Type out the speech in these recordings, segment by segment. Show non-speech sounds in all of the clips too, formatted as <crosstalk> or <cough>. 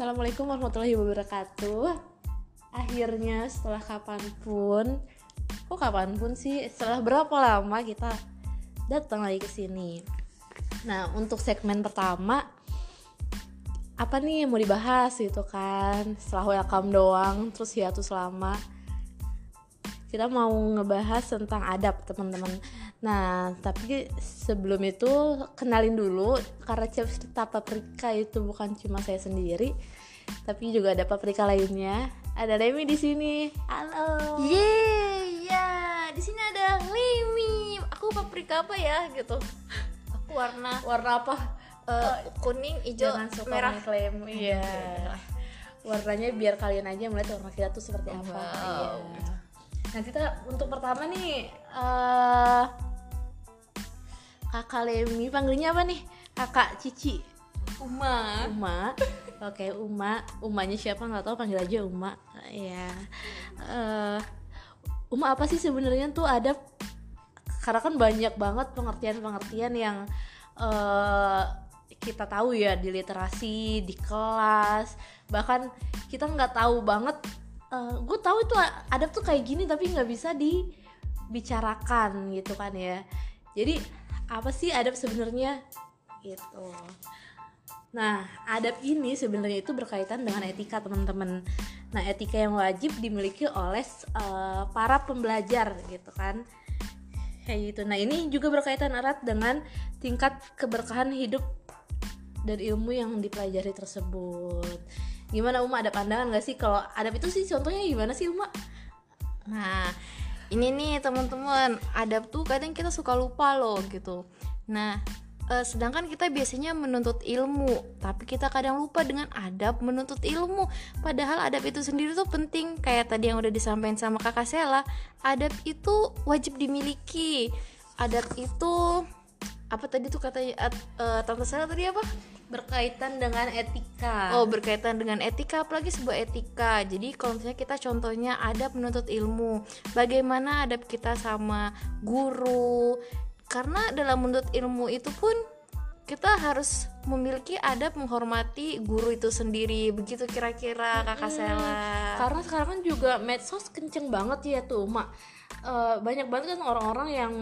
Assalamualaikum warahmatullahi wabarakatuh. Akhirnya setelah kapan pun, kok kapan pun sih? Setelah berapa lama kita datang lagi ke sini. Nah, untuk segmen pertama, apa nih yang mau dibahas gitu kan? Setelah welcome doang, terus hiatus lama. Kita mau ngebahas tentang adab, teman-teman. Nah, tapi sebelum itu kenalin dulu karena cerita paprika itu bukan cuma saya sendiri, tapi juga ada paprika lainnya. Ada Remi di sini. Halo. Yeay, ya di sini ada Limi. Aku paprika apa ya gitu? Aku warna Warna apa? eh, kuning, hijau, merah. mengklaim. Iya. Warnanya biar kalian aja melihat warna kita tuh seperti apa. Wow. Iya. Nah, kita untuk pertama nih eh Kakak Lemi panggilnya apa nih? Kakak Cici. Uma. Uma. <laughs> Oke, Uma. Umanya siapa nggak tahu panggil aja Uma. Ya. Eh, Uma apa sih sebenarnya tuh ada karena kan banyak banget pengertian-pengertian yang eh, kita tahu ya di literasi, di kelas, bahkan kita nggak tahu banget. gue tahu itu adab tuh kayak gini tapi nggak bisa dibicarakan gitu kan ya. Jadi apa sih adab sebenarnya? Gitu. Nah, adab ini sebenarnya itu berkaitan dengan etika, teman-teman. Nah, etika yang wajib dimiliki oleh eh, para pembelajar gitu kan. Kayak gitu. Nah, ini juga berkaitan erat dengan tingkat keberkahan hidup dan ilmu yang dipelajari tersebut. Gimana Uma ada pandangan gak sih kalau adab itu sih contohnya gimana sih Uma? Nah, ini nih teman-teman, adab tuh kadang kita suka lupa loh gitu. Nah, eh, sedangkan kita biasanya menuntut ilmu, tapi kita kadang lupa dengan adab menuntut ilmu. Padahal adab itu sendiri tuh penting, kayak tadi yang udah disampaikan sama Kakak Sela. Adab itu wajib dimiliki. Adab itu apa tadi tuh katanya at- eh, Tante Sela tadi apa? Berkaitan dengan etika. Oh berkaitan dengan etika apalagi sebuah etika. Jadi kalau misalnya kita contohnya adab menuntut ilmu Bagaimana adab kita sama guru? Karena dalam menuntut ilmu itu pun kita harus memiliki adab menghormati guru itu sendiri. Begitu kira-kira kakak Sela. Karena sekarang kan juga medsos kenceng banget ya tuh mak. Eh, banyak banget kan orang-orang yang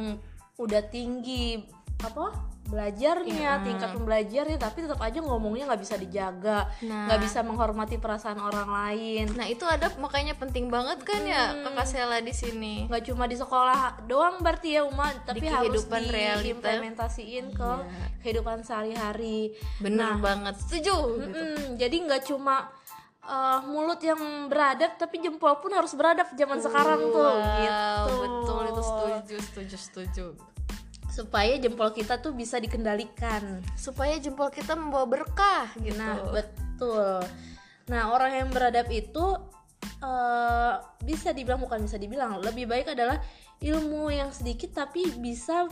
udah tinggi apa belajarnya tingkat pembelajarnya tapi tetap aja ngomongnya nggak bisa dijaga Nah. nggak bisa menghormati perasaan orang lain. Nah itu adab makanya penting banget kan ya kakak Sela di sini. Nggak cuma di sekolah doang berarti ya Uma tapi Di harus kehidupan realita. diimplementasiin ke kehidupan sehari-hari. Bener banget setuju Mm-mm, jadi nggak cuma eh, mulut yang beradab tapi jempol pun harus beradab zaman sekarang tuh Wow, gitu. betul itu setuju setuju setuju supaya jempol kita tuh bisa dikendalikan. Supaya jempol kita membawa berkah gitu. Nah betul. Nah orang yang beradab itu eh, bisa dibilang bukan bisa dibilang lebih baik adalah ilmu yang sedikit tapi bisa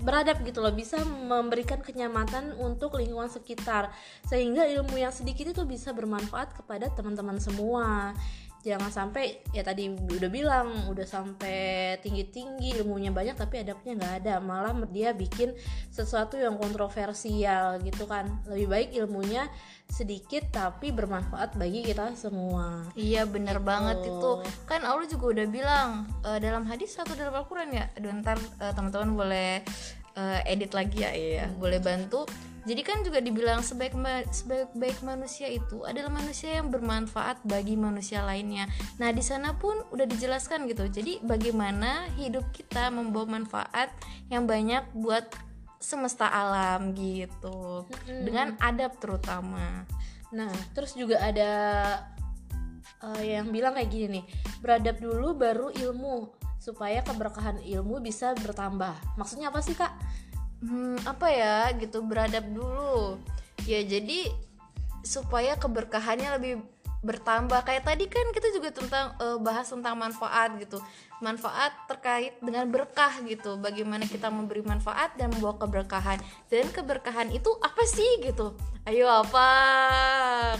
beradab gitu loh bisa memberikan kenyamanan untuk lingkungan sekitar. Sehingga ilmu yang sedikit itu bisa bermanfaat kepada teman-teman semua jangan sampai ya tadi udah bilang udah sampai tinggi-tinggi ilmunya banyak tapi adabnya nggak ada. Malah dia bikin sesuatu yang kontroversial gitu kan. Lebih baik ilmunya sedikit tapi bermanfaat bagi kita semua. Iya bener banget itu. Kan Allah juga udah bilang eh, Dalam hadis atau dalam Al-Quran ya? Aduh ntar eh, teman-teman boleh eh, edit lagi ya ya Boleh bantu. Jadi kan juga dibilang sebaik, ma- sebaik manusia itu adalah manusia yang bermanfaat bagi manusia lainnya. Nah di sana pun udah dijelaskan gitu. Jadi bagaimana hidup kita membawa manfaat yang banyak buat semesta alam gitu. Dengan adab terutama. Nah, terus juga ada eh, yang bilang kayak gini nih, beradab dulu baru ilmu supaya keberkahan ilmu bisa bertambah. Maksudnya apa sih kak? Hmm, apa ya gitu beradab dulu. Ya jadi supaya keberkahannya lebih bertambah. Kayak tadi kan kita juga tentang eh, bahas tentang manfaat gitu. manfaat terkait dengan berkah gitu bagaimana kita memberi manfaat dan membawa keberkahan dan keberkahan itu apa sih gitu ayo apa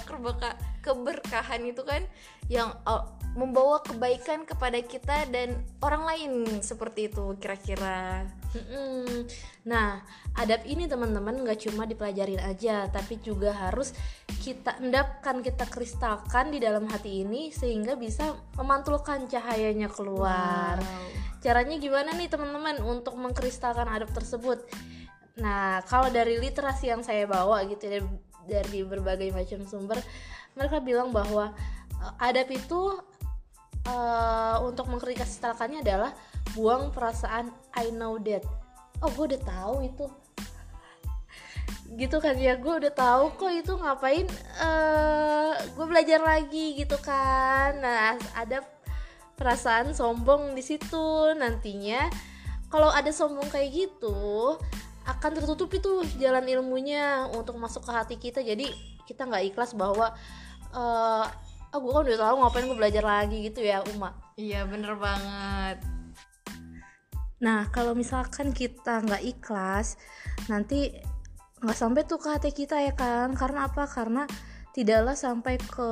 keberkah keberkahan itu kan yang uh, membawa kebaikan kepada kita dan orang lain seperti itu kira-kira Mm-mm. Nah, adab ini teman-teman nggak cuma dipelajarin aja, tapi juga harus kita endapkan, kita kristalkan di dalam hati ini sehingga bisa memantulkan cahayanya keluar. Wow. Caranya gimana nih teman-teman untuk mengkristalkan adab tersebut? Nah, kalau dari literasi yang saya bawa gitu dari, dari berbagai macam sumber, mereka bilang bahwa eh, adab itu eh, untuk mengkristalkannya adalah buang perasaan I know that. Oh, gue udah tahu itu. Gitu kan ya, gue udah tahu kok itu ngapain. eh gue belajar lagi gitu kan. Nah, ada perasaan sombong di situ nantinya kalau ada sombong kayak gitu akan tertutup itu jalan ilmunya untuk masuk ke hati kita jadi kita nggak ikhlas bahwa eh ah gue kan udah tahu ngapain gue belajar lagi gitu ya Uma iya bener banget nah kalau misalkan kita nggak ikhlas nanti nggak sampai tuh ke hati kita ya kan karena apa? Karena tidaklah sampai ke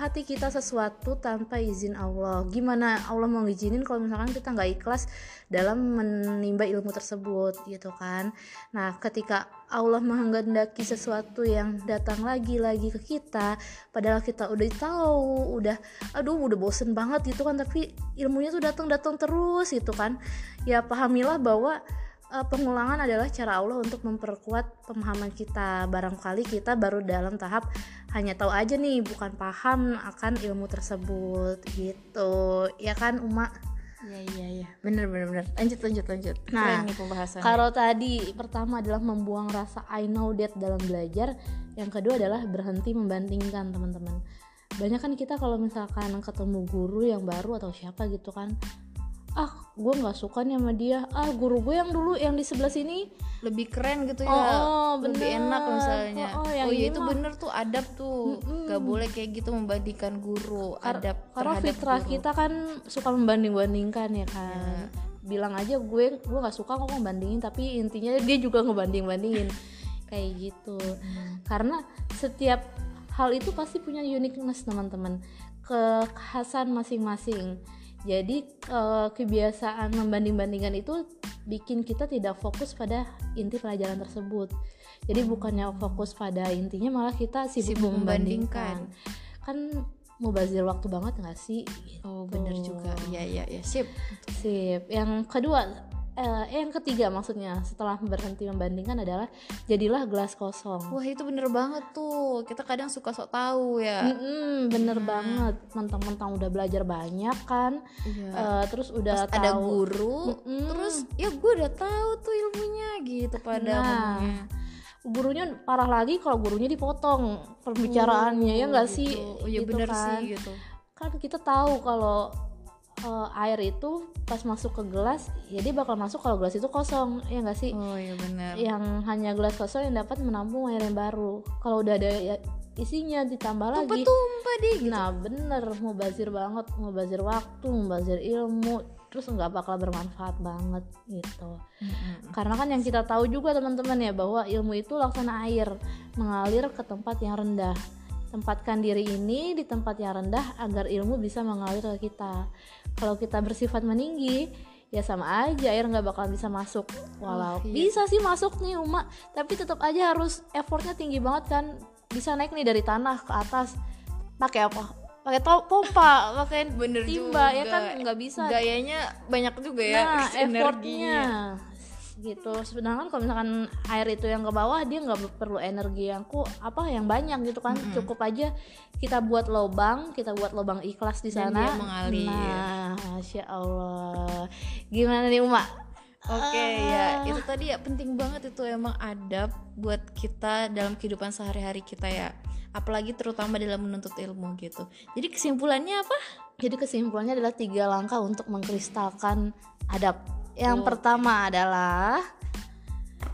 hati kita sesuatu tanpa izin Allah. Gimana Allah mau ngizinin kalau misalkan kita nggak ikhlas dalam menimba ilmu tersebut gitu kan? Nah ketika Allah menghendaki sesuatu yang datang lagi-lagi ke kita padahal kita udah tahu udah aduh udah bosen banget gitu kan tapi ilmunya tuh datang-datang terus gitu kan? Ya pahamilah bahwa uh, pengulangan adalah cara Allah untuk memperkuat pemahaman kita. Barangkali kita baru dalam tahap hanya tahu aja nih, bukan paham akan ilmu tersebut gitu. Ya kan, Uma? iya iya iya bener bener bener lanjut lanjut lanjut Nah, pembahasannya Kalau tadi pertama adalah membuang rasa I know that dalam belajar, yang kedua adalah berhenti membandingkan teman-teman. Banyak kan kita kalau misalkan ketemu guru yang baru atau siapa gitu kan, gue nggak suka nih sama dia, ah guru gue yang dulu yang di sebelah sini, lebih keren gitu ya Oh, lebih bener. enak misalnya Oh, oh, oh, yang iya ini itu mah- bener tuh adab tuh gak boleh kayak gitu membandingkan guru Kar- adab karena fitrah guru. kita kan suka membanding-bandingkan ya kan. Bilang aja gue gue nggak suka kok ngebandingin, tapi intinya dia juga ngebanding-bandingin <laughs> kayak gitu. Karena setiap hal itu pasti punya uniqueness teman-teman, kekhasan masing-masing. Jadi eh, kebiasaan membanding-bandingkan itu bikin kita tidak fokus pada inti pelajaran tersebut. Jadi bukannya fokus pada intinya malah kita sibuk, Sibuk membandingkan. membandingkan. Kan mubazir waktu banget nggak sih? oh bener Gitu. juga iya iya iya sip Sip. Yang kedua, eh yang ketiga maksudnya setelah berhenti membandingkan adalah jadilah gelas kosong. wah itu bener banget tuh kita kadang suka sok tahu ya Mm-mm, bener banget. Mentang-mentang udah belajar banyak kan, Iya. eh, terus udah Pas ada tahu. guru Mm-mm. terus ya gue udah tahu tuh ilmunya gitu pada Nah, gurunya parah lagi kalau gurunya dipotong pembicaraannya ya nggak sih? gitu. oh iya Gitu bener kan. sih gitu kan kita tahu kalau eh, air itu pas masuk ke gelas ya dia bakal masuk kalau gelas itu kosong ya nggak sih? Oh iya bener. Yang hanya gelas kosong yang dapat menampung air yang baru. Kalau udah ada ya- isinya ditambah lagi. tumpah deh gitu. Nah bener mubazir banget mubazir waktu mubazir ilmu terus nggak bakal bermanfaat banget gitu. Karena kan yang kita tahu juga teman-teman ya bahwa ilmu itu laksana air mengalir ke tempat yang rendah tempatkan diri ini di tempat yang rendah agar ilmu bisa mengalir ke kita. Kalau kita bersifat meninggi ya sama aja air nggak bakal bisa masuk. Walau iya. bisa sih masuk nih Uma. Tapi tetap aja harus effortnya tinggi banget kan. Bisa naik nih dari tanah ke atas. Pakai apa? Pakai to- pompa pakai bener timba juga ya kan? nggak bisa. Gayanya banyak juga ya nah <laughs> energinya. effortnya gitu. Sedangkan kalau misalkan air itu yang ke bawah dia nggak perlu energi yang ku apa yang banyak gitu kan. Cukup aja kita buat lobang kita buat lobang ikhlas di Dan sana. dia mengalir. nah masya allah. Gimana nih Uma? Oke Ah. ya itu tadi ya penting banget itu emang adab buat kita dalam kehidupan sehari-hari kita ya. Apalagi terutama dalam menuntut ilmu gitu. Jadi kesimpulannya apa? Jadi kesimpulannya adalah tiga langkah untuk mengkristalkan adab yang pertama adalah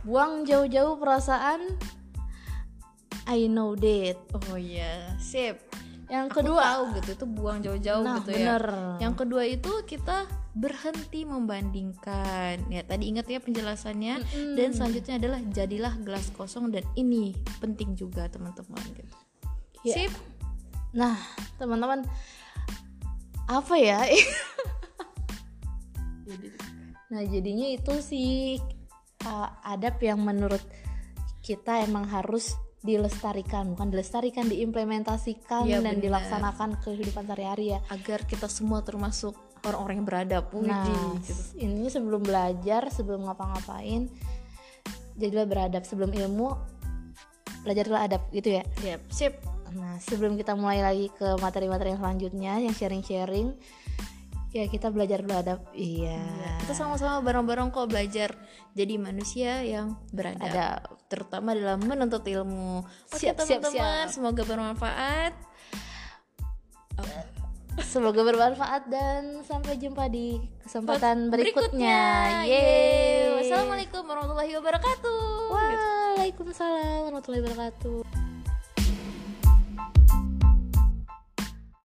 buang jauh-jauh perasaan. I know that. Oh iya sip. Yang Aku kedua tahu gitu itu buang jauh-jauh Nah, gitu bener. ya yang kedua itu kita berhenti membandingkan. Ya tadi ingat ya penjelasannya? Dan selanjutnya adalah jadilah gelas kosong dan ini penting juga teman-teman gitu. Ya. sip. Nah, teman-teman, apa ya? <laughs> nah, jadinya itu sih uh, adab yang menurut kita emang harus dilestarikan, bukan dilestarikan, diimplementasikan Iya, dan benar. dilaksanakan ke kehidupan sehari-hari ya. agar kita semua termasuk orang-orang yang beradab Nah, Widih, gitu. ini sebelum belajar, sebelum ngapa-ngapain, jadilah beradab. Sebelum ilmu, belajarlah adab gitu ya. Yap, sip Nah, sebelum kita mulai lagi ke materi-materi yang selanjutnya, yang sharing-sharing, ya kita belajar beradab. Iya. kita sama-sama bareng-bareng kok belajar jadi manusia yang beradab Ada terutama dalam menuntut ilmu. Oke Siap, siap, teman-teman, siap. semoga bermanfaat. semoga bermanfaat dan sampai jumpa di kesempatan berikutnya. Yeay. Yeay. Wassalamualaikum warahmatullahi wabarakatuh. Waalaikumsalam warahmatullahi wabarakatuh.